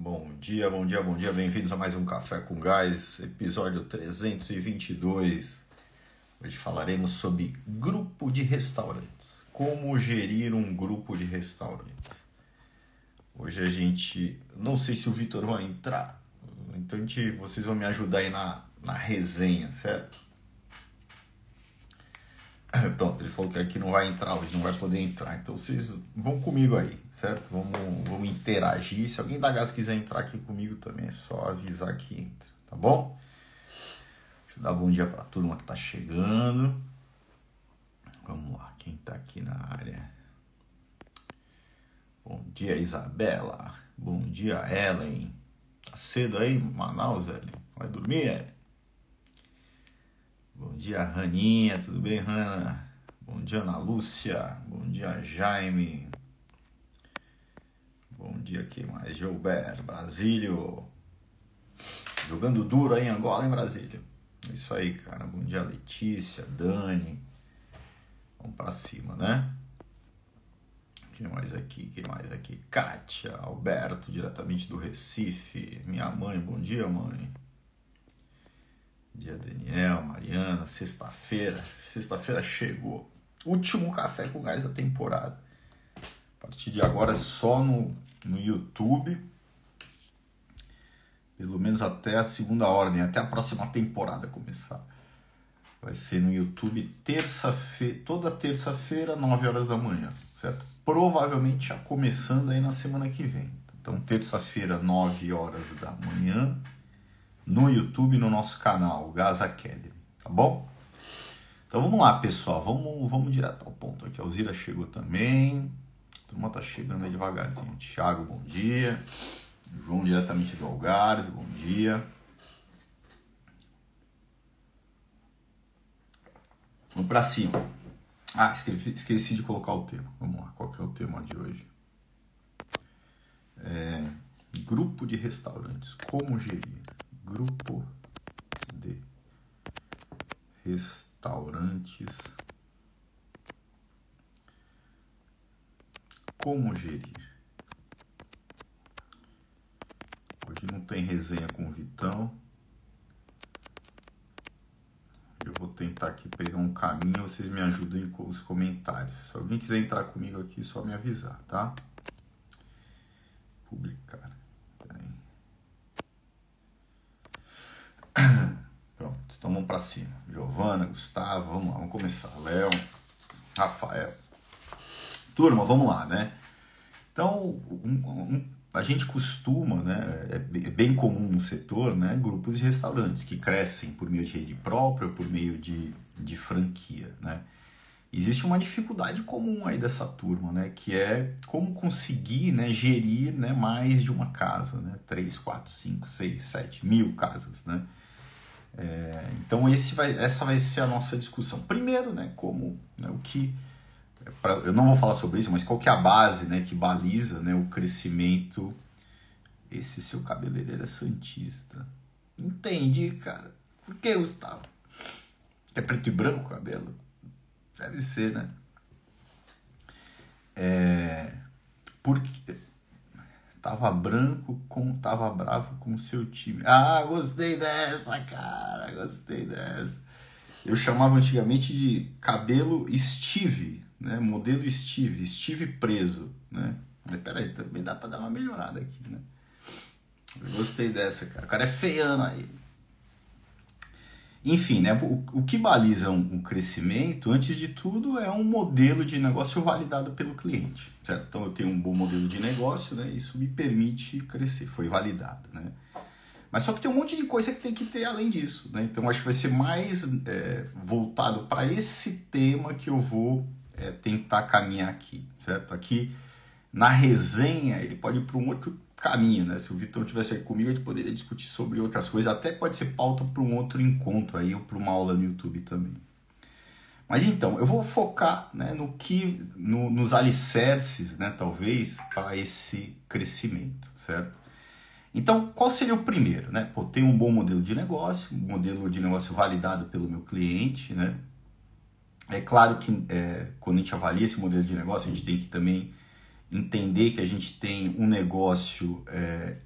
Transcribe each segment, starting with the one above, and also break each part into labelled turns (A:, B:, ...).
A: Bom dia, bom dia, bom dia, bem-vindos a mais um Café com Gás, episódio 322. Hoje falaremos sobre grupo de restaurantes. Como gerir um grupo de restaurantes. Hoje a gente. Não sei se o Vitor vai entrar, então a gente, vocês vão me ajudar aí na, na resenha, certo? Pronto, ele falou que aqui não vai entrar hoje, não vai poder entrar. Então vocês vão comigo aí, certo? Vamos, vamos interagir. Se alguém da Gás quiser entrar aqui comigo também, é só avisar que entra, tá bom? Deixa eu dar bom dia pra turma que tá chegando. Vamos lá, quem tá aqui na área? Bom dia, Isabela. Bom dia, Ellen. Tá cedo aí, Manaus, Ellen? Vai dormir, Ellen? Bom dia, Raninha. Tudo bem, Rana? Bom dia, Ana Lúcia. Bom dia, Jaime. Bom dia, quem mais? Gilberto, Brasílio. Jogando duro aí em Angola, em Brasília. É isso aí, cara. Bom dia, Letícia, Dani. Vamos pra cima, né? Quem mais aqui? Quem mais aqui? Kátia, Alberto, diretamente do Recife. Minha mãe, bom dia, mãe. Bom dia, Daniel, Mariana. Sexta-feira. Sexta-feira chegou. Último café com gás da temporada. A partir de agora, só no, no YouTube. Pelo menos até a segunda ordem, até a próxima temporada começar. Vai ser no YouTube terça-feira, toda terça-feira, 9 horas da manhã, certo? Provavelmente já começando aí na semana que vem. Então, terça-feira, 9 horas da manhã, no YouTube, no nosso canal, Gas Academy, tá bom? Então vamos lá, pessoal, vamos, vamos direto ao ponto aqui. A Alzira chegou também, a turma tá chegando aí devagarzinho. Thiago, bom dia. João, diretamente do Algarve, bom dia. Vamos pra cima. Ah, esqueci, esqueci de colocar o tema. Vamos lá, qual que é o tema de hoje? É, grupo de restaurantes. Como gerir? Grupo de restaurantes. Como gerir? Hoje não tem resenha com o Vitão. Eu vou tentar aqui pegar um caminho, vocês me ajudem com os comentários. Se alguém quiser entrar comigo aqui, só me avisar, tá? Publicar. Pronto, então vamos para cima. Giovana, Gustavo, vamos lá, vamos começar. Léo, Rafael. Turma, vamos lá, né? Então, um, um, a gente costuma, né, é bem comum no setor, né, grupos de restaurantes que crescem por meio de rede própria, por meio de, de franquia, né? Existe uma dificuldade comum aí dessa turma, né, que é como conseguir, né, gerir, né, mais de uma casa, né, 3, 4, 5, 6, 7 mil casas, né? É, então esse vai, essa vai ser a nossa discussão. Primeiro, né, como né, o que pra, eu não vou falar sobre isso, mas qual que é a base, né, que baliza, né, o crescimento. Esse seu cabeleireiro é santista. Entendi, cara. Por que, Gustavo? É preto e branco o cabelo? Deve ser, né? É, porque tava branco com tava bravo com o seu time. Ah, gostei dessa, cara, gostei dessa. Eu chamava antigamente de cabelo Steve, né? Modelo Steve, Steve preso, né? Mas peraí, também dá para dar uma melhorada aqui, né? Eu gostei dessa, cara. O cara é feiano aí. Enfim, né, o, o que baliza um, um, crescimento, antes de tudo, é um modelo de negócio validado pelo cliente. Certo? Então, eu tenho um bom modelo de negócio, né, isso me permite crescer, foi validado. Né? Mas só que tem um monte de coisa que tem que ter além disso. Né? Então, acho que vai ser mais é, voltado para esse tema que eu vou é, tentar caminhar aqui. Certo? Aqui, na resenha, ele pode ir para um outro caminho, né? Se o Vitor tivesse aqui comigo, a gente poderia discutir sobre outras coisas, até pode ser pauta para um outro encontro aí ou para uma aula no YouTube também. Mas então, eu vou focar né, no que, no, nos alicerces, né, talvez, para esse crescimento, certo? Então, qual seria o primeiro, né? Pô, ter um bom modelo de negócio, um modelo de negócio validado pelo meu cliente, né? É claro que é, quando a gente avalia esse modelo de negócio, a gente tem que também entender que a gente tem um negócio é,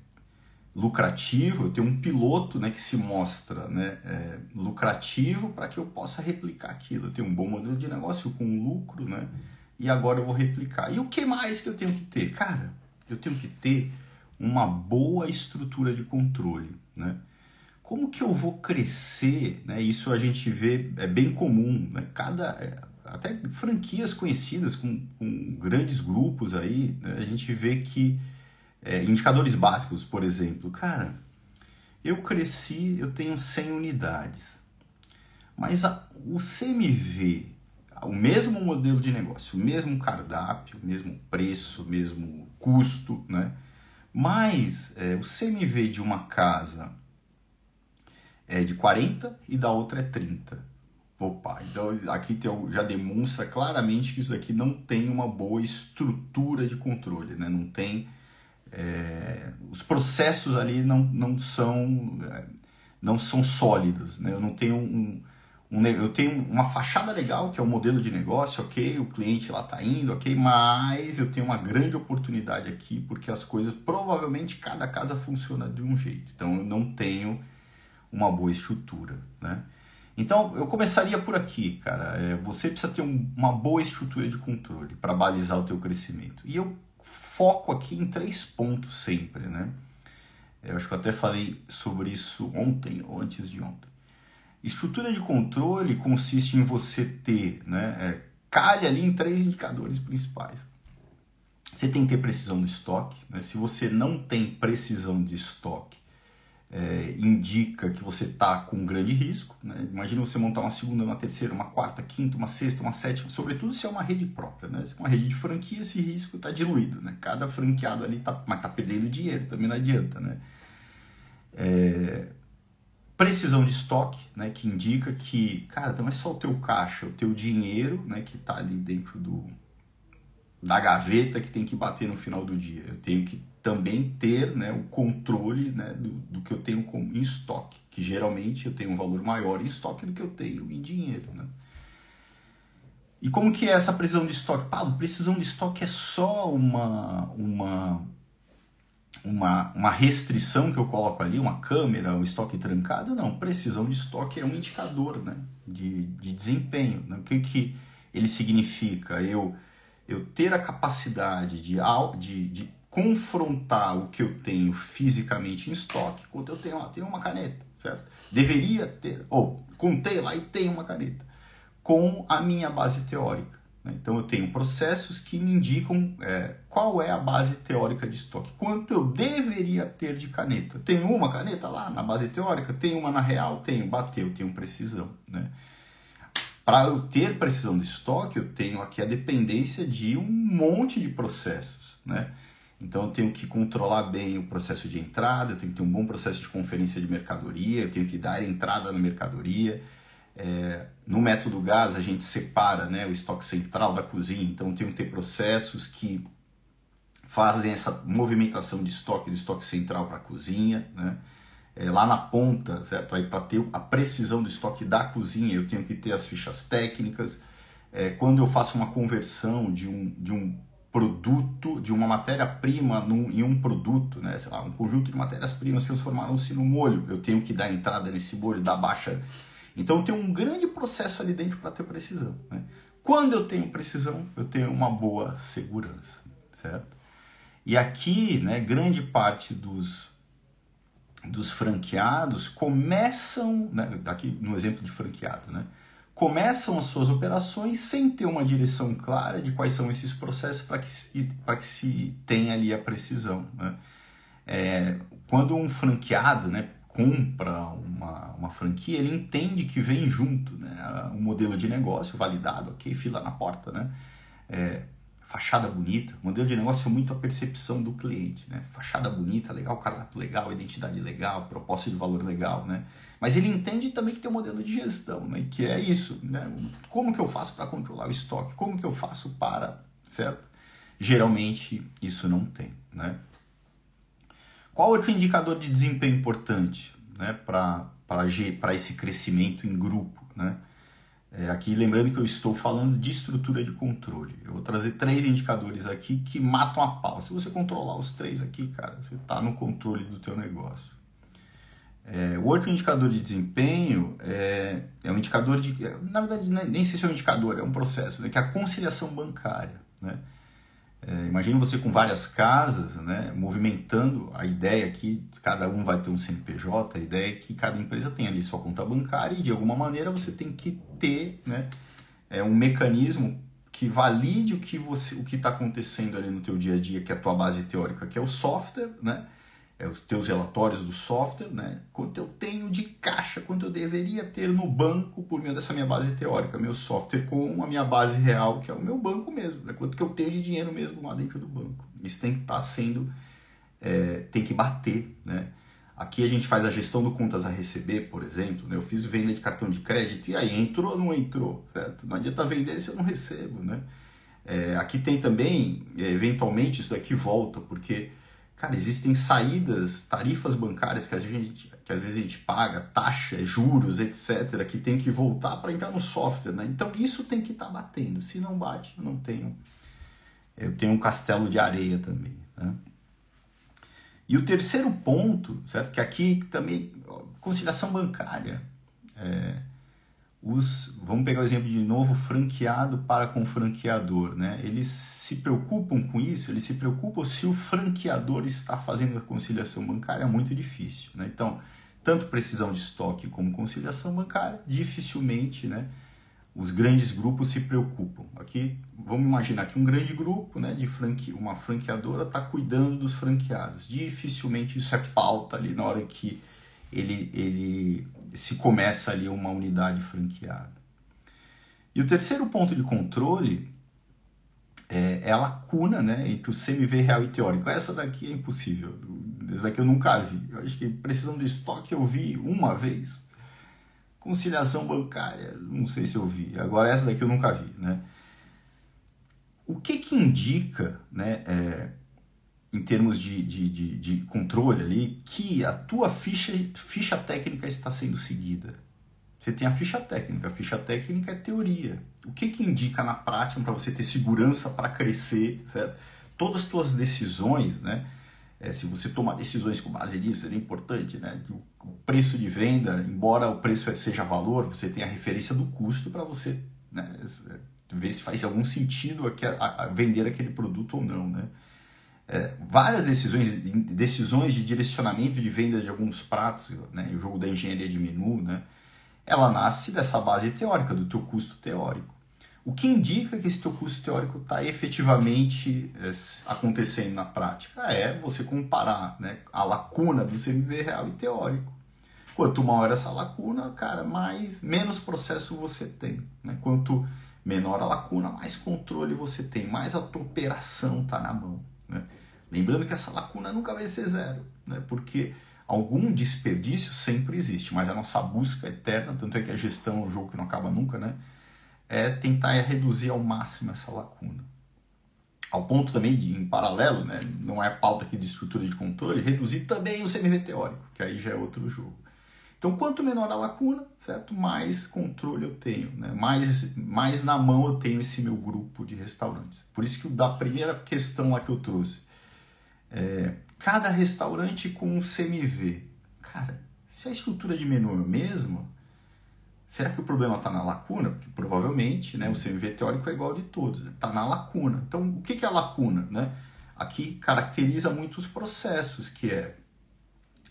A: lucrativo, eu tenho um piloto né, que se mostra né, é, lucrativo para que eu possa replicar aquilo. Eu tenho um bom modelo de negócio com lucro, né? E agora eu vou replicar. E o que mais que eu tenho que ter? Cara, eu tenho que ter uma boa estrutura de controle, né? Como que eu vou crescer? Né? Isso a gente vê, é bem comum, né? Cada, é, até franquias conhecidas com, com grandes grupos aí, né? a gente vê que é, indicadores básicos, por exemplo, cara, eu cresci, eu tenho 100 unidades, mas a, o CMV, o mesmo modelo de negócio, o mesmo cardápio, o mesmo preço, o mesmo custo, né? Mas é, o CMV de uma casa é de 40 e da outra é 30. Opa, então aqui tem, já demonstra claramente que isso aqui não tem uma boa estrutura de controle, né? Não tem é, os processos ali não, não são é, não são sólidos, né? Eu não tenho um, um, eu tenho uma fachada legal que é o modelo de negócio, ok, o cliente lá está indo, ok, mas eu tenho uma grande oportunidade aqui porque as coisas provavelmente cada casa funciona de um jeito, então eu não tenho uma boa estrutura, né? Então eu começaria por aqui, cara. É, você precisa ter um, uma boa estrutura de controle para balizar o teu crescimento. E eu foco aqui em três pontos sempre, né? Eu acho que eu até falei sobre isso ontem ou antes de ontem. Estrutura de controle consiste em você ter, né? É, calha ali em três indicadores principais. Você tem que ter precisão do estoque. Né? Se você não tem precisão de estoque, é, indica que você está com um grande risco. Né? Imagina você montar uma segunda, uma terceira, uma quarta, quinta, uma sexta, uma sétima, sobretudo se é uma rede própria. Né? Se é uma rede de franquia, esse risco está diluído. Né? Cada franqueado ali está tá perdendo dinheiro, também não adianta. Né? É, precisão de estoque, né, que indica que, cara, não é só o teu caixa, o teu dinheiro, né, que está ali dentro do da gaveta que tem que bater no final do dia. Eu tenho que também ter né, o controle né, do, do que eu tenho em estoque, que geralmente eu tenho um valor maior em estoque do que eu tenho em dinheiro. Né? E como que é essa precisão de estoque? Pablo, precisão de estoque é só uma, uma, uma, uma restrição que eu coloco ali, uma câmera, um estoque trancado? Não, precisão de estoque é um indicador né, de, de desempenho. Né? O que, que ele significa? Eu, eu ter a capacidade de, de, de confrontar o que eu tenho fisicamente em estoque quando eu tenho, ó, tenho uma caneta, certo? Deveria ter, ou contei lá e tenho uma caneta, com a minha base teórica. Né? Então eu tenho processos que me indicam é, qual é a base teórica de estoque, quanto eu deveria ter de caneta. Tenho uma caneta lá na base teórica, tenho uma na real, tenho, bateu, tenho precisão. Né? Para eu ter precisão de estoque, eu tenho aqui a dependência de um monte de processos. Né? Então eu tenho que controlar bem o processo de entrada, eu tenho que ter um bom processo de conferência de mercadoria, eu tenho que dar entrada na mercadoria. É, no método gás a gente separa né, o estoque central da cozinha, então eu tenho que ter processos que fazem essa movimentação de estoque do estoque central para a cozinha, né? É, lá na ponta, certo? Aí para ter a precisão do estoque da cozinha, eu tenho que ter as fichas técnicas. É, quando eu faço uma conversão de um, de um produto, de uma matéria-prima em um produto, né? Sei lá, um conjunto de matérias-primas transformaram-se no molho. Eu tenho que dar entrada nesse molho, dar baixa. Então tenho um grande processo ali dentro para ter precisão. Né? Quando eu tenho precisão, eu tenho uma boa segurança, certo? E aqui, né, grande parte dos, dos franqueados começam, né, aqui no exemplo de franqueado, né? Começam as suas operações sem ter uma direção clara de quais são esses processos para que, que se tenha ali a precisão. Né? É, quando um franqueado né, compra uma, uma franquia, ele entende que vem junto né, um modelo de negócio validado, ok, fila na porta, né? É, fachada bonita, modelo de negócio é muito a percepção do cliente, né? Fachada bonita, legal, cardápio legal, identidade legal, proposta de valor legal, né? Mas ele entende também que tem um modelo de gestão, né? Que é isso, né? Como que eu faço para controlar o estoque? Como que eu faço para, certo? Geralmente isso não tem, né? Qual outro indicador de desempenho importante, né? Para esse crescimento em grupo, né? É, aqui lembrando que eu estou falando de estrutura de controle. Eu vou trazer três indicadores aqui que matam a pau. Se você controlar os três aqui, cara, você está no controle do teu negócio. É, o outro indicador de desempenho é, é um indicador de. Na verdade, nem sei se é um indicador, é um processo, né, que é a conciliação bancária. Né? É, você com várias casas, né, movimentando a ideia que cada um vai ter um CNPJ, a ideia é que cada empresa tem ali sua conta bancária e de alguma maneira você tem que ter né, é, um mecanismo que valide o que o que está acontecendo ali no teu dia a dia, que é a tua base teórica, que é o software, né? É, os teus relatórios do software, né? quanto eu tenho de caixa, quanto eu deveria ter no banco por meio dessa minha base teórica, meu software com a minha base real, que é o meu banco mesmo, né? quanto que eu tenho de dinheiro mesmo lá dentro do banco. Isso tem que estar tá sendo, é, tem que bater. Né? Aqui a gente faz a gestão do contas a receber, por exemplo. Né? Eu fiz venda de cartão de crédito e aí entrou ou não entrou? Certo? Não adianta vender se eu não recebo. Né? É, aqui tem também, eventualmente, isso daqui volta, porque Cara, existem saídas, tarifas bancárias que, a gente, que às vezes a gente paga, taxa, juros, etc., que tem que voltar para entrar no software. Né? Então isso tem que estar tá batendo. Se não bate, eu não tenho. Eu tenho um castelo de areia também. Né? E o terceiro ponto, certo? Que aqui também, conciliação bancária. É, os, vamos pegar o exemplo de novo, franqueado para com franqueador, né? Eles se preocupam com isso, eles se preocupam se o franqueador está fazendo a conciliação bancária, é muito difícil, né? Então, tanto precisão de estoque como conciliação bancária, dificilmente, né? Os grandes grupos se preocupam. Aqui, vamos imaginar que um grande grupo, né, de franque, uma franqueadora está cuidando dos franqueados. Dificilmente isso é pauta ali na hora que ele, ele se começa ali uma unidade franqueada. E o terceiro ponto de controle é, é a lacuna né, entre o CMV real e teórico. Essa daqui é impossível. Essa daqui eu nunca vi. Eu acho que precisão de estoque eu vi uma vez. Conciliação bancária, não sei se eu vi. Agora essa daqui eu nunca vi. Né? O que, que indica né, é, em termos de, de, de, de, controle ali, que a tua ficha, ficha técnica está sendo seguida. Você tem a ficha técnica, a ficha técnica é teoria. O que, que indica na prática para você ter segurança para crescer, certo? Todas as tuas decisões, né? É, se você tomar decisões com base nisso, é importante, né? O preço de venda, embora o preço seja valor, você tem a referência do custo para você né, ver se faz algum sentido a, a vender aquele produto ou não, né? É, várias decisões, decisões de direcionamento de venda de alguns pratos, né, o jogo da engenharia de menu, né, ela nasce dessa base teórica, do teu custo teórico. O que indica que esse teu custo teórico está efetivamente é, acontecendo na prática é você comparar né, a lacuna do CMV real e teórico. Quanto maior essa lacuna, cara, mais menos processo você tem. Né? Quanto menor a lacuna, mais controle você tem, mais a tua operação está na mão. Né? Lembrando que essa lacuna nunca vai ser zero, né? porque algum desperdício sempre existe, mas a nossa busca eterna, tanto é que a gestão é um jogo que não acaba nunca, né? é tentar reduzir ao máximo essa lacuna. Ao ponto também de, em paralelo, né, não é pauta aqui de estrutura de controle, reduzir também o CMV teórico, que aí já é outro jogo. Então, quanto menor a lacuna, certo? Mais controle eu tenho, né? mais, mais na mão eu tenho esse meu grupo de restaurantes. Por isso que da primeira questão lá que eu trouxe, é, cada restaurante com um CMV. Cara, se a estrutura é a mesma, será que o problema está na lacuna? Porque provavelmente né, o CMV teórico é igual de todos, está na lacuna. Então, o que é a lacuna? Né? Aqui caracteriza muitos processos, que é,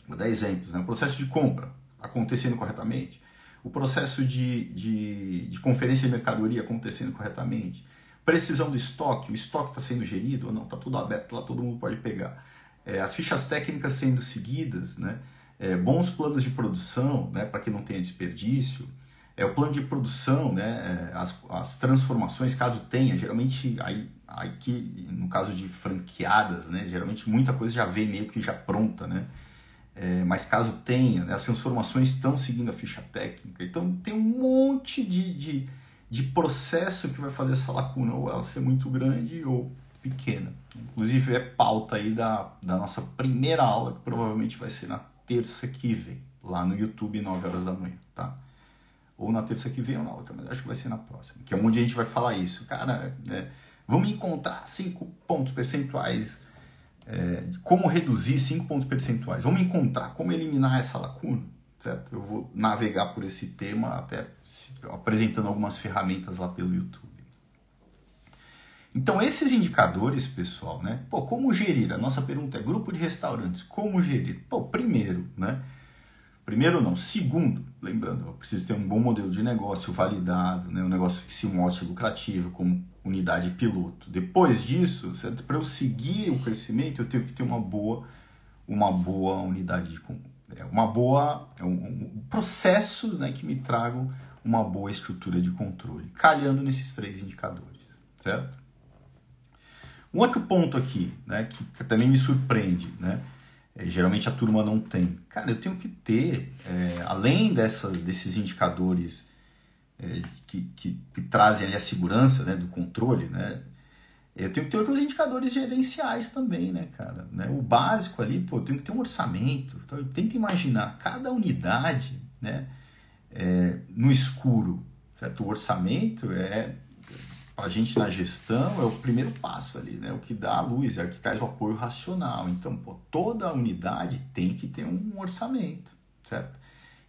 A: vou dar exemplos, né? o processo de compra acontecendo corretamente, o processo de, de, de conferência de mercadoria acontecendo corretamente, precisão do estoque, o estoque está sendo gerido ou não, está tudo aberto lá, todo mundo pode pegar. É, as fichas técnicas sendo seguidas, né? É, bons planos de produção, né, para que não tenha desperdício, é o plano de produção, né, é, as, as transformações, caso tenha, geralmente aí, aí que, no caso de franqueadas, né, geralmente muita coisa já vem meio que já pronta, né, é, mas caso tenha, né, as transformações estão seguindo a ficha técnica. Então tem um monte de, de, de processo que vai fazer essa lacuna ou ela ser muito grande ou pequena. Inclusive é pauta aí da, da nossa primeira aula, que provavelmente vai ser na terça que vem, lá no YouTube, 9 horas da manhã, tá? ou na terça que vem ou na outra, mas acho que vai ser na próxima. Que é onde a gente vai falar isso. Cara, é, vamos encontrar cinco pontos percentuais, é, como reduzir cinco pontos percentuais. Vamos encontrar como eliminar essa lacuna, certo? Eu vou navegar por esse tema até apresentando algumas ferramentas lá pelo YouTube. Então, esses indicadores, pessoal, né? Pô, como gerir? A nossa pergunta é: grupo de restaurantes, como gerir? Pô, primeiro, né? Primeiro não. Segundo, lembrando, eu preciso ter um bom modelo de negócio validado, né? um negócio que se mostre lucrativo como unidade piloto. Depois disso, para eu seguir o crescimento, eu tenho que ter uma boa, uma boa unidade de é, uma boa um, um, processos né, que me tragam uma boa estrutura de controle, calhando nesses três indicadores, certo? Um outro ponto aqui, né, que também me surpreende, né, é, geralmente a turma não tem. Cara, eu tenho que ter, é, além dessas, desses indicadores é, que, que, que, trazem ali a segurança né, do controle, né, eu tenho que ter outros indicadores gerenciais também, né, cara? Né? O básico ali, pô, eu tenho que ter um orçamento. Então, eu tento imaginar cada unidade, né, é, no escuro, certo? O orçamento é a gente na gestão é o primeiro passo ali, né? O que dá a luz, é o que traz o apoio racional. Então, pô, toda unidade tem que ter um orçamento, certo?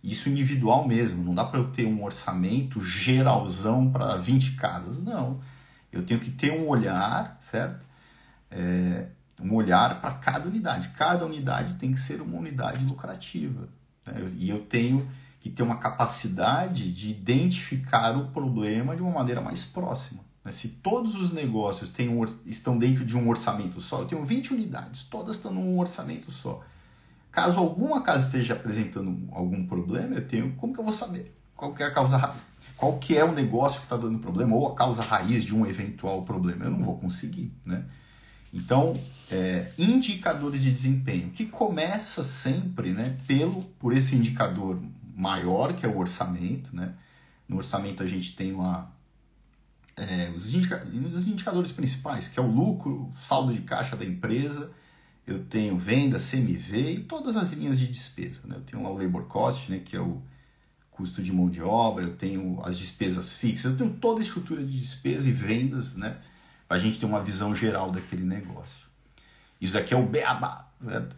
A: Isso individual mesmo, não dá para eu ter um orçamento geralzão para 20 casas, não. Eu tenho que ter um olhar, certo? É, um olhar para cada unidade. Cada unidade tem que ser uma unidade lucrativa. Né? E eu tenho que ter uma capacidade de identificar o problema de uma maneira mais próxima. Né? Se todos os negócios têm um, estão dentro de um orçamento só, eu tenho 20 unidades, todas estão num orçamento só. Caso alguma casa esteja apresentando algum problema, eu tenho como que eu vou saber qual é a causa qual que é o negócio que está dando problema ou a causa raiz de um eventual problema? Eu não vou conseguir, né? Então, é, indicadores de desempenho, que começa sempre, né, pelo por esse indicador maior que é o orçamento, né? No orçamento a gente tem lá é, os, indica os indicadores principais, que é o lucro, saldo de caixa da empresa, eu tenho venda, CMV e todas as linhas de despesa. Né? Eu tenho lá o labor cost, né, que é o custo de mão de obra, eu tenho as despesas fixas, eu tenho toda a estrutura de despesa e vendas, né, para a gente ter uma visão geral daquele negócio. Isso daqui é o beabá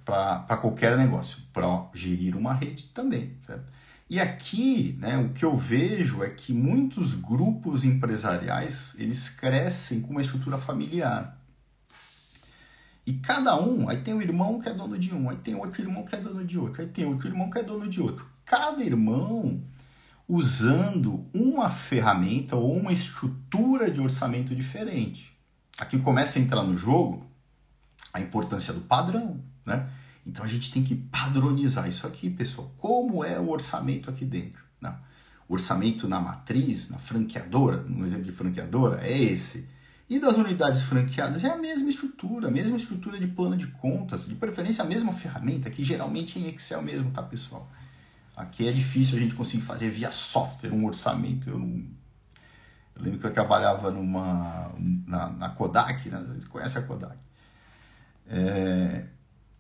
A: para qualquer negócio, para gerir uma rede também. Certo? E aqui, né, o que eu vejo é que muitos grupos empresariais, eles crescem com uma estrutura familiar. E cada um, aí tem um irmão que é dono de um, aí tem outro irmão que é dono de outro, aí tem outro irmão que é dono de outro. Cada irmão usando uma ferramenta ou uma estrutura de orçamento diferente. Aqui começa a entrar no jogo a importância do padrão, né? Então a gente tem que padronizar isso aqui, pessoal. Como é o orçamento aqui dentro? Não. O orçamento na matriz, na franqueadora, no exemplo de franqueadora, é esse. E das unidades franqueadas é a mesma estrutura, a mesma estrutura de plano de contas, de preferência a mesma ferramenta, que geralmente em Excel mesmo, tá, pessoal? Aqui é difícil a gente conseguir fazer via software um orçamento. Eu, não... eu lembro que eu trabalhava numa, na, na Kodak, né? Vocês conhecem a Kodak? É,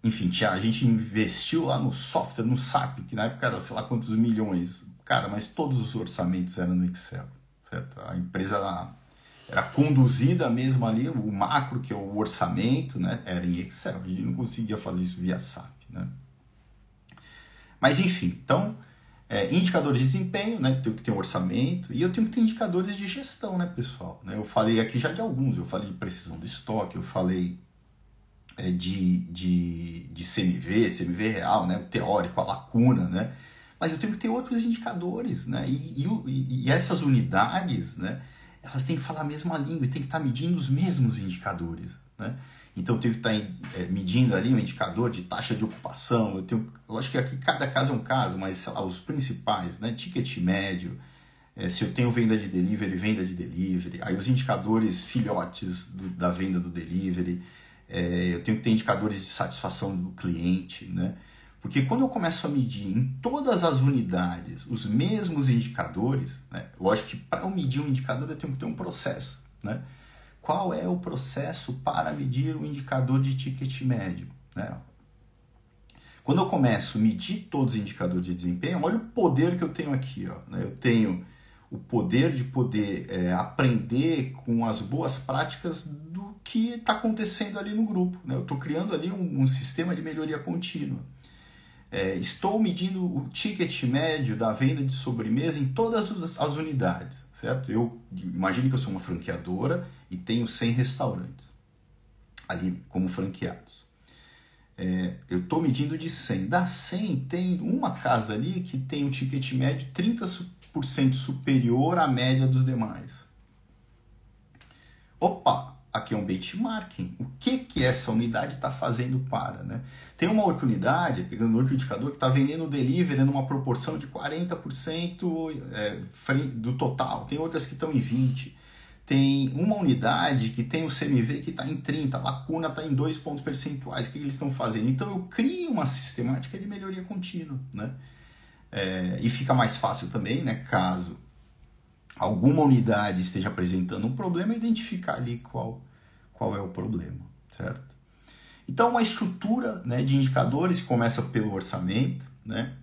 A: enfim, tinha, a gente investiu lá no software, no SAP, que na época era sei lá quantos milhões. Cara, mas todos os orçamentos eram no Excel, certo? A empresa era, era conduzida mesmo ali, o macro, que é o orçamento, né? Era em Excel. A gente não conseguia fazer isso via SAP, né? Mas enfim, então, é, indicadores de desempenho, né? Tenho que ter um orçamento e eu tenho que ter indicadores de gestão, né, pessoal? Eu falei aqui já de alguns, eu falei de precisão do estoque, eu falei de, de, de CMV, CMV real, né, o teórico, a lacuna, né, mas eu tenho que ter outros indicadores, né, e, e, e essas unidades, né, elas têm que falar a mesma língua e tem que estar medindo os mesmos indicadores, né, então eu tenho que estar é, medindo ali o um indicador de taxa de ocupação, eu tenho, lógico que aqui cada caso é um caso, mas lá, os principais, né, ticket médio, é, se eu tenho venda de delivery, venda de delivery, aí os indicadores filhotes do, da venda do delivery, é, eu tenho que ter indicadores de satisfação do cliente, né? Porque quando eu começo a medir em todas as unidades os mesmos indicadores, né? lógico que para eu medir um indicador eu tenho que ter um processo, né? Qual é o processo para medir o indicador de ticket médio, né? Quando eu começo a medir todos os indicadores de desempenho, olha o poder que eu tenho aqui. Ó, né? Eu tenho o poder de poder é, aprender com as boas práticas do que está acontecendo ali no grupo. Né? Eu estou criando ali um, um, sistema de melhoria contínua. É, estou medindo o ticket médio da venda de sobremesa em todas as, as unidades, certo? Eu imagino que eu sou uma franqueadora e tenho 100 restaurantes ali como franqueados. É, eu estou medindo de 100. Da 100, tem uma casa ali que tem o ticket médio 30% superior à média dos demais. Opa, aqui é um benchmarking. O que, que essa unidade está fazendo para? Né? Tem uma outra unidade, pegando outro indicador, que está vendendo delivery numa proporção de 40% é, do total. Tem outras que estão em 20% tem uma unidade que tem o CMV que está em 30, a lacuna está em 2 pontos percentuais, o que, eles estão fazendo? Então eu crio uma sistemática de melhoria contínua, né? É, e fica mais fácil também, né, caso alguma unidade esteja apresentando um problema, identificar ali qual, qual é o problema, certo? Então, uma estrutura né, de indicadores começa pelo orçamento, né?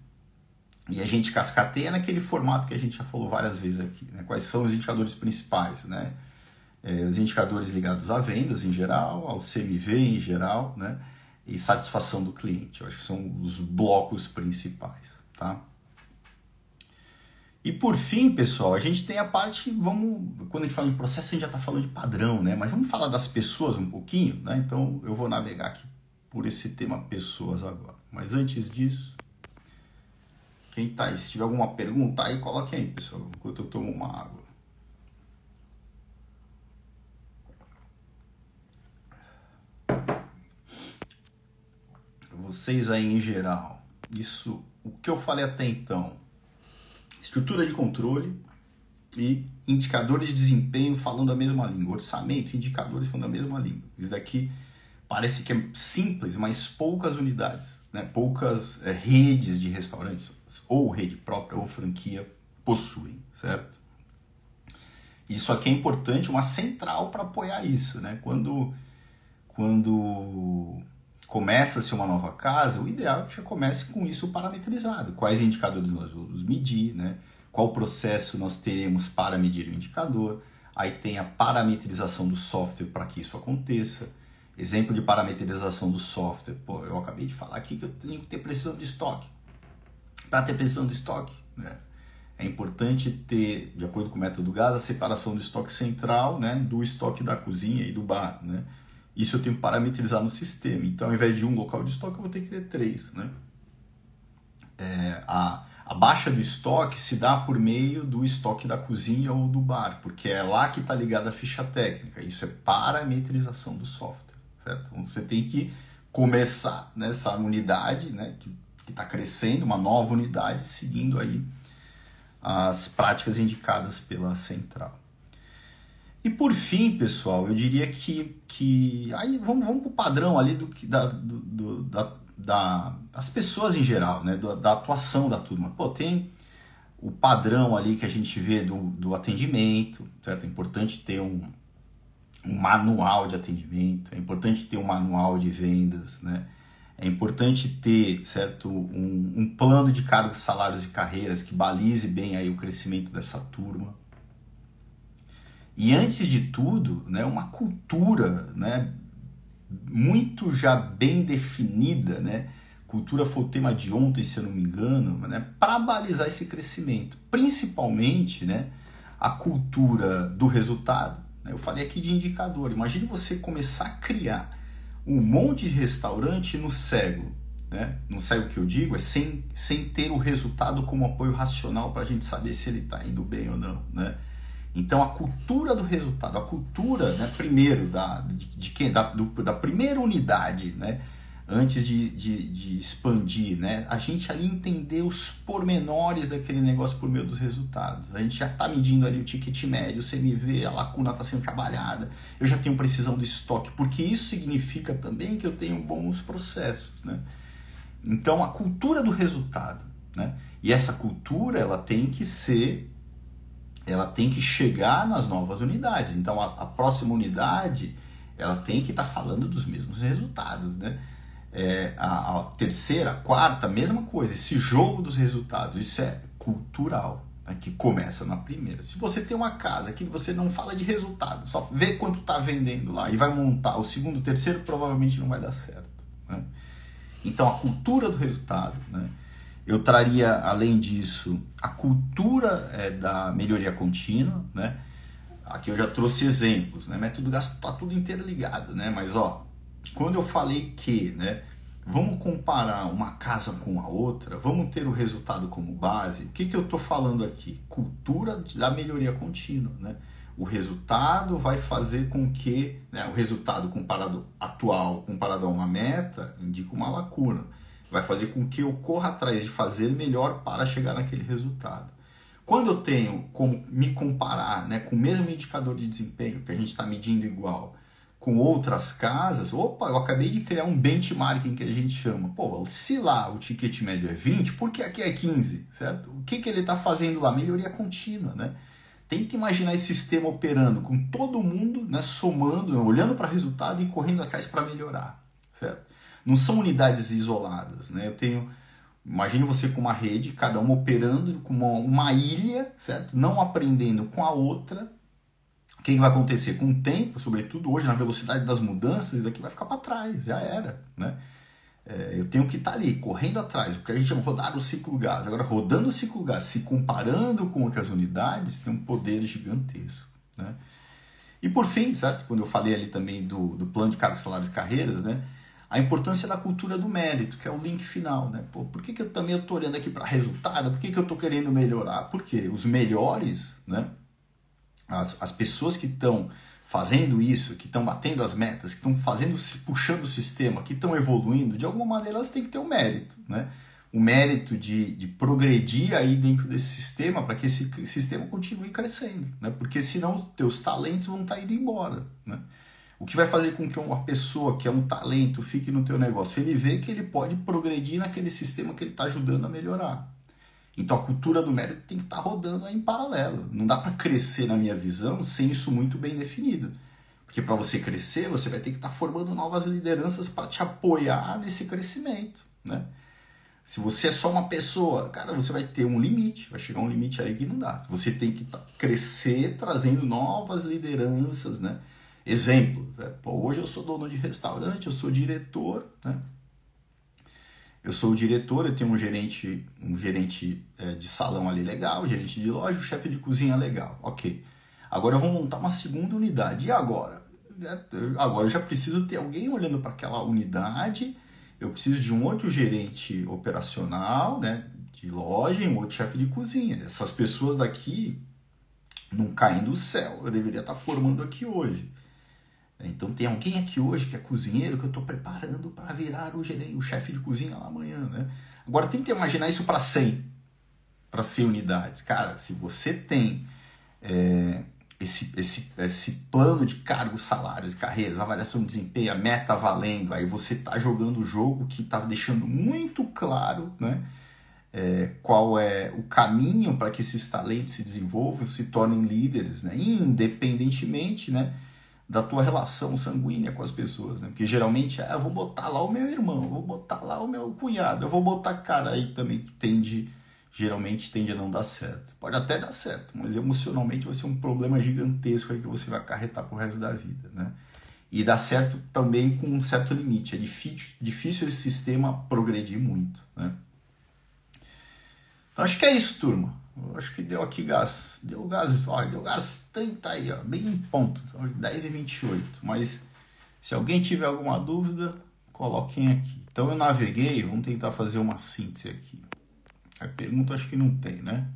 A: E a gente cascateia naquele formato que a gente já falou várias vezes aqui. Né? Quais são os indicadores principais? Né? É, os indicadores ligados a vendas em geral, ao CMV em geral, né? e satisfação do cliente. Eu acho que são os blocos principais. Tá? E por fim, pessoal, a gente tem a parte, vamos, quando a gente fala em processo, a gente já está falando de padrão, né? Mas vamos falar das pessoas um pouquinho, né? Então eu vou navegar aqui por esse tema pessoas agora. Mas antes disso, quem tá aí? Se tiver alguma pergunta aí, coloque aí, pessoal, enquanto eu tomo uma água. Vocês aí em geral, isso, o que eu falei até então, estrutura de controle e indicadores de desempenho falando a mesma língua, orçamento, indicadores falando a mesma língua. Isso daqui parece que é simples, mas poucas unidades, né? poucas é, redes de restaurantes, ou rede própria ou franquia, possuem, certo? Isso aqui é importante, uma central para apoiar isso, né? Quando, quando começa-se uma nova casa, o ideal é que já comece com isso parametrizado. Quais indicadores nós vamos medir, né? Qual processo nós teremos para medir o indicador. Aí tem a parametrização do software para que isso aconteça Exemplo de parametrização do software. Pô, eu acabei de falar aqui que eu tenho que ter precisão de estoque. Para ter precisão de estoque, né? é importante ter, de acordo com o método GAS, a separação do estoque central né, do estoque da cozinha e do bar. Né? Isso eu tenho que parametrizar no sistema. Então, ao invés de um local de estoque, eu vou ter que ter três. Né? É, a, a baixa do estoque se dá por meio do estoque da cozinha ou do bar, porque é lá que está ligada a ficha técnica. Isso é parametrização do software certo? Então você tem que começar nessa unidade, né, que está crescendo, uma nova unidade, seguindo aí as práticas indicadas pela central. E por fim, pessoal, eu diria que, que aí vamos, vamos para o padrão ali do, da, do, da, da, das pessoas em geral, né, da, da atuação da turma. Pô, tem o padrão ali que a gente vê do, do atendimento, certo? É importante ter um, um manual de atendimento, é importante ter um manual de vendas, né? É importante ter, certo, um, um plano de cargos, salários e carreiras que balize bem aí o crescimento dessa turma. E antes de tudo, né, uma cultura, né, muito já bem definida, né? Cultura foi o tema de ontem, se eu não me engano, né, para balizar esse crescimento, principalmente, né, a cultura do resultado eu falei aqui de indicador. Imagine você começar a criar um monte de restaurante no cego. Né? No cego que eu digo é sem, sem ter o resultado como apoio racional para a gente saber se ele está indo bem ou não. Né? Então a cultura do resultado, a cultura, né, primeiro, da, de, de quem? Da, do, da primeira unidade, né? antes de, de, de, expandir, né? A gente ali entender os pormenores daquele negócio por meio dos resultados. A gente já está medindo ali o ticket médio, o CMV, a lacuna está sendo trabalhada, eu já tenho precisão do estoque, porque isso significa também que eu tenho bons processos, né? Então, a cultura do resultado, né? E essa cultura, ela tem que ser, ela tem que chegar nas novas unidades. Então, a, a próxima unidade, ela tem que estar tá falando dos mesmos resultados, né? É, a, a, terceira, a quarta, mesma coisa. Esse jogo dos resultados, isso é cultural, né, que começa na primeira. Se você tem uma casa que você não fala de resultado, só vê quanto está vendendo lá e vai montar o segundo, o terceiro, provavelmente não vai dar certo. Né? Então, a cultura do resultado, né? Eu traria, além disso, a cultura é, da melhoria contínua, né? Aqui eu já trouxe exemplos, né? Método gasto está tudo interligado, né? Mas, ó, quando eu falei que, né? Vamos comparar uma casa com a outra, vamos ter o resultado como base. O que, que eu estou falando aqui? Cultura da melhoria contínua, né? O resultado vai fazer com que, né, o resultado comparado atual, comparado a uma meta, indica uma lacuna vai fazer com que eu corra atrás de fazer melhor para chegar naquele resultado. Quando eu tenho como me comparar né, com o mesmo indicador de desempenho que a gente está medindo igual com outras casas, opa, eu acabei de criar um benchmarking que a gente chama. Pô, se lá o ticket médio é 20, por que aqui é 15, certo? O que, que ele está fazendo lá? Melhoria contínua, né? Tenta imaginar esse sistema operando com todo mundo, né, somando, olhando para o resultado e correndo atrás para melhorar, certo? Não são unidades isoladas, né? Eu tenho, imagine você com uma rede, cada uma operando como uma ilha, certo? Não aprendendo com a outra. O que vai acontecer com o tempo, sobretudo hoje na velocidade das mudanças, isso aqui vai ficar para trás, já era, né? É, eu tenho que estar tá ali, correndo atrás, o que a gente chama rodar o ciclo gás. Agora, rodando o ciclo gás, se comparando com outras unidades, tem um poder gigantesco, né? E por fim, certo? Quando eu falei ali também do, do plano de cargos, salários e carreiras, né? A importância da cultura do mérito, que é o link final, né? Pô, por que, que eu também estou olhando aqui para resultado? Por que, que eu estou querendo melhorar? Porque os melhores, né? As, as pessoas que estão fazendo isso, que estão batendo as metas, que estão fazendo, puxando o sistema, que estão evoluindo, de alguma maneira elas têm que ter o um mérito, né? O mérito de, de progredir aí dentro desse sistema para que esse sistema continue crescendo, né? Porque senão os teus talentos vão estar tá indo embora, né? O que vai fazer com que uma pessoa que é um talento fique no teu negócio? Ele vê que ele pode progredir naquele sistema que ele está ajudando a melhorar. Então a cultura do mérito tem que estar tá rodando em paralelo. Não dá para crescer, na minha visão, sem isso muito bem definido. Porque para você crescer, você vai ter que estar tá formando novas lideranças para te apoiar nesse crescimento, né? Se você é só uma pessoa, cara, você vai ter um limite, vai chegar um limite aí que não dá. Você tem que tá, crescer trazendo novas lideranças, né? Exemplo, né? Pô, hoje eu sou dono de restaurante, eu sou diretor, né? Eu sou o diretor, eu tenho um gerente, um gerente é, de salão ali legal, gerente de loja, o chefe de cozinha legal, ok. Agora eu vou montar uma segunda unidade. E agora? Agora eu já preciso ter alguém olhando para aquela unidade. Eu preciso de um outro gerente operacional, né, de loja e um outro chefe de cozinha. Essas pessoas daqui não caem do céu. Eu deveria estar formando aqui hoje. Então tem alguém aqui hoje que é cozinheiro que eu estou preparando para virar o gerente, o chefe de cozinha lá amanhã, né? Agora tenta imaginar isso para 100, para 100 unidades. Cara, se você tem é, esse, esse, esse plano de cargos, salários, carreiras, avaliação de desempenho, a meta valendo, aí você está jogando o jogo que está deixando muito claro, né? É, qual é o caminho para que esses talentos se desenvolvam, se tornem líderes, né? independentemente, né? Da tua relação sanguínea com as pessoas, né? Porque geralmente, ah, eu vou botar lá o meu irmão, eu vou botar lá o meu cunhado, eu vou botar cara aí também que tende, geralmente tende a não dar certo. Pode até dar certo, mas emocionalmente vai ser um problema gigantesco aí que você vai acarretar pro resto da vida, né? E dá certo também com um certo limite. É difícil, difícil esse sistema progredir muito, né? Então acho que é isso, turma. Acho que deu aqui gás. Deu gás, olha, deu gás 30 aí, ó, bem em ponto. 10 e 28. Mas se alguém tiver alguma dúvida, coloquem aqui. Então eu naveguei, vamos tentar fazer uma síntese aqui. A pergunta acho que não tem, né?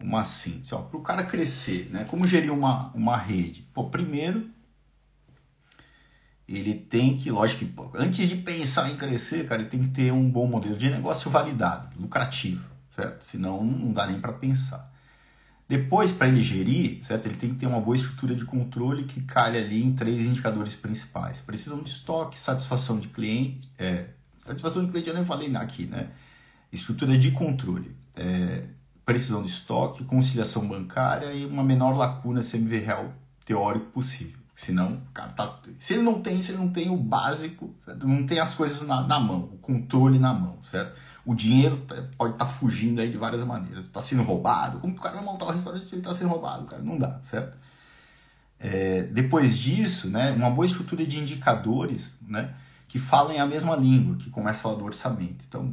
A: Uma síntese. Para o cara crescer, né? Como gerir uma, uma rede? Pô, primeiro, ele tem que, lógico que, antes de pensar em crescer, cara, ele tem que ter um bom modelo de negócio validado, lucrativo certo? Senão não dá nem para pensar. Depois, para ele gerir, certo? Ele tem que ter uma boa estrutura de controle que calha ali em três indicadores principais: precisão de estoque, satisfação de cliente, é, satisfação de cliente eu nem falei aqui, né? Estrutura de controle, é, precisão de estoque, conciliação bancária e uma menor lacuna CMV real teórico possível. Senão, cara, tá, se ele não tem, se ele não tem o básico, certo? não tem as coisas na, na, mão, o controle na mão, certo? O dinheiro tá, pode estar tá fugindo aí de várias maneiras. Está sendo roubado. Como que o cara vai montar o restaurante se ele está sendo roubado, cara? Não dá, certo? É, depois disso, né, uma boa estrutura de indicadores, né, que falem a mesma língua, que começa a falar do orçamento. Então,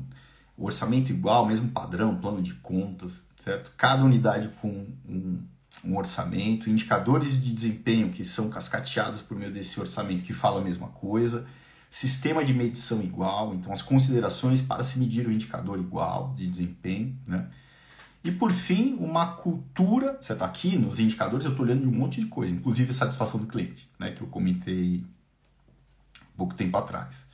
A: orçamento igual, mesmo padrão, plano de contas, certo? Cada unidade com um, um orçamento, indicadores de desempenho que são cascateados por meio desse orçamento que fala a mesma coisa, sistema de medição igual, então as considerações para se medir o indicador igual de desempenho, né? E por fim, uma cultura, certo? Aqui nos indicadores eu estou olhando de um monte de coisa, inclusive satisfação do cliente, né? Que eu comentei pouco tempo atrás.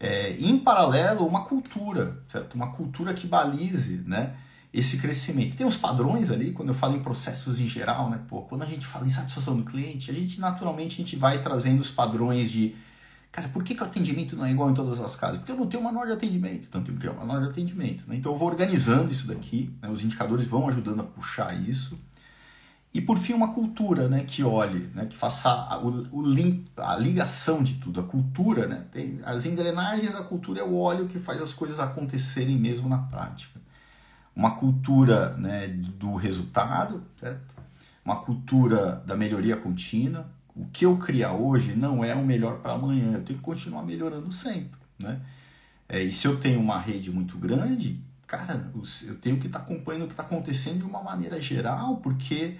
A: É, em paralelo, uma cultura, certo? Uma cultura que balize, né? esse crescimento. Tem uns padrões ali, quando eu falo em processos em geral, né? Pô, quando a gente fala em satisfação do cliente, a gente naturalmente a gente vai trazendo os padrões de cara, por que, que o atendimento não é igual em todas as casas? Porque eu não tenho um manual de atendimento, então eu tenho que criar um manual de atendimento. Né? Então eu vou organizando isso daqui, né? os indicadores vão ajudando a puxar isso. E por fim, uma cultura né, que olhe, né, que faça a, o, o a ligação de tudo. A cultura, né, tem as engrenagens, a cultura é o óleo que faz as coisas acontecerem mesmo na prática uma cultura né, do resultado, certo? uma cultura da melhoria contínua. O que eu criar hoje não é o melhor para amanhã, eu tenho que continuar melhorando sempre. Né? É, e se eu tenho uma rede muito grande, cara, eu tenho que estar tá acompanhando o que está acontecendo de uma maneira geral, porque,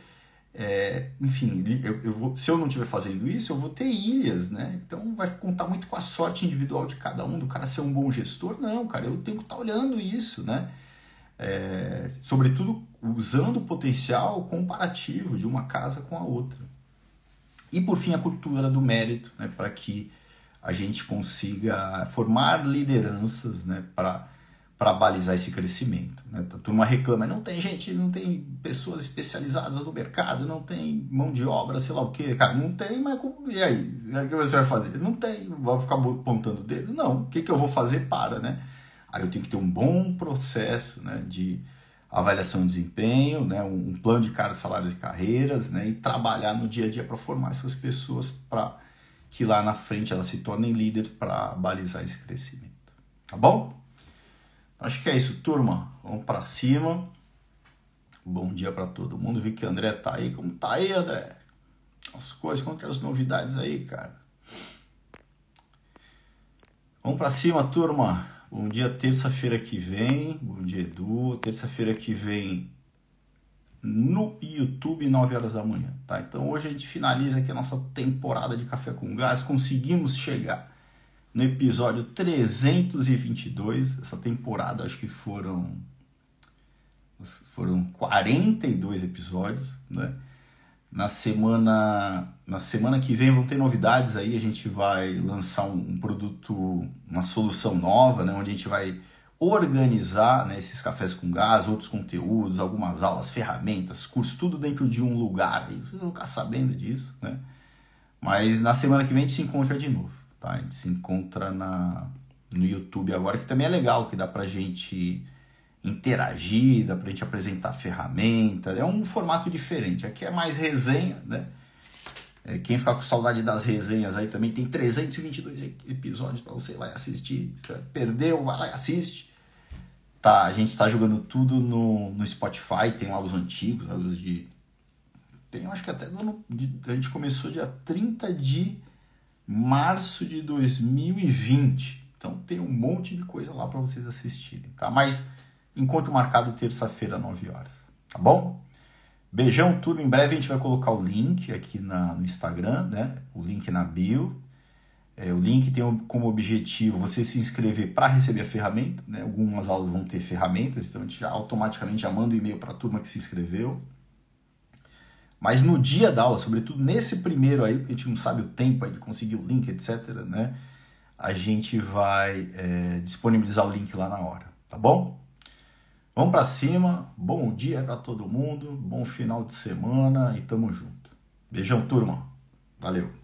A: é, enfim, eu, eu vou, se eu não estiver fazendo isso, eu vou ter ilhas, né? Então vai contar muito com a sorte individual de cada um, do cara ser um bom gestor. Não, cara, eu tenho que estar tá olhando isso, né? é, sobretudo usando o potencial comparativo de uma casa com a outra. E por fim, a cultura do mérito, né, para que a gente consiga formar lideranças né, para balizar esse crescimento. Né? A turma reclama, não tem gente, não tem pessoas especializadas no mercado, não tem mão de obra, sei lá o que, cara, não tem, mas e aí? O que você vai fazer? Não tem, vou ficar apontando o dedo? Não, o que, que eu vou fazer para, né? Aí eu tenho que ter um bom processo né, de avaliação de desempenho, né, um plano de cara, salário de carreiras, né, e trabalhar no dia a dia para formar essas pessoas para que lá na frente elas se tornem líderes para balizar esse crescimento. Tá bom? Acho que é isso, turma. Vamos para cima. Bom dia para todo mundo. Vi que o André tá aí. Como tá aí, André? As coisas, quanto as novidades aí, cara? Vamos para cima, turma. Bom dia, terça-feira que vem. Bom dia, Edu. Terça-feira que vem no YouTube, 9 horas da manhã, tá? Então hoje a gente finaliza aqui a nossa temporada de Café com Gás. Conseguimos chegar no episódio 322. Essa temporada acho que foram foram 42 episódios, né? Na semana, na semana que vem vão ter novidades aí, a gente vai lançar um, um produto, uma solução nova, né, onde a gente vai organizar né, esses cafés com gás, outros conteúdos, algumas aulas, ferramentas, cursos, tudo dentro de um lugar. Aí vocês vão ficar sabendo disso, né? Mas na semana que vem a gente se encontra de novo, tá? A gente se encontra na, no YouTube agora, que também é legal, que dá pra gente interagir, dá para gente apresentar ferramentas, é um formato diferente. Aqui é mais resenha, né? É, quem ficar com saudade das resenhas aí também tem 322 episódios para você ir lá e assistir. Perdeu, vai lá e assiste. Tá, a gente está jogando tudo no, no Spotify, tem lá os antigos, os de. Tem, acho que até no, a gente começou dia 30 de março de 2020. Então tem um monte de coisa lá para vocês assistirem, tá? Mas Encontro marcado terça-feira, 9 horas. Tá bom? Beijão, turma. Em breve a gente vai colocar o link aqui na, no Instagram, né? O link na bio. É, o link tem como objetivo você se inscrever para receber a ferramenta. Né? Algumas aulas vão ter ferramentas, então a gente já automaticamente já manda o um e-mail para a turma que se inscreveu. Mas no dia da aula, sobretudo nesse primeiro aí, porque a gente não sabe o tempo aí de conseguir o link, etc., né? A gente vai é, disponibilizar o link lá na hora, tá bom? Vamos para cima. Bom dia para todo mundo. Bom final de semana e tamo junto. Beijão, turma. Valeu.